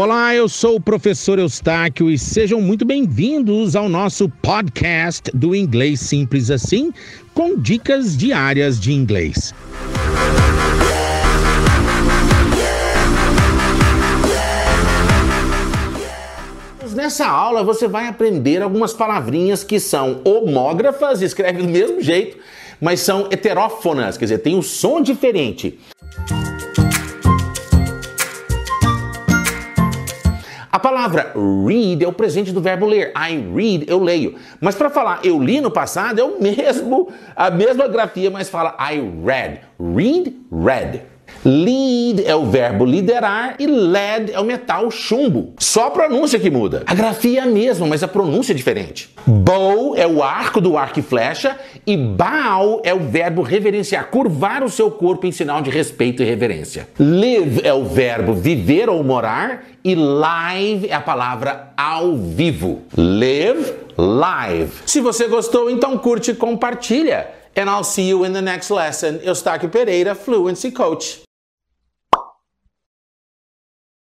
Olá, eu sou o professor Eustáquio e sejam muito bem-vindos ao nosso podcast do Inglês Simples Assim, com dicas diárias de inglês. Nessa aula você vai aprender algumas palavrinhas que são homógrafas, escreve do mesmo jeito, mas são heterófonas, quer dizer, tem um som diferente. A palavra read é o presente do verbo ler. I read, eu leio. Mas para falar eu li no passado é o mesmo, a mesma grafia, mas fala I read. Read, read. Lead é o verbo liderar e lead é o metal chumbo. Só a pronúncia que muda. A grafia é a mesma, mas a pronúncia é diferente. Bow é o arco do arco e flecha e bow é o verbo reverenciar, curvar o seu corpo em sinal de respeito e reverência. Live é o verbo viver ou morar e live é a palavra ao vivo. Live, live. Se você gostou, então curte e compartilha. And I'll see you in the next lesson. Eustáquio Pereira, Fluency Coach.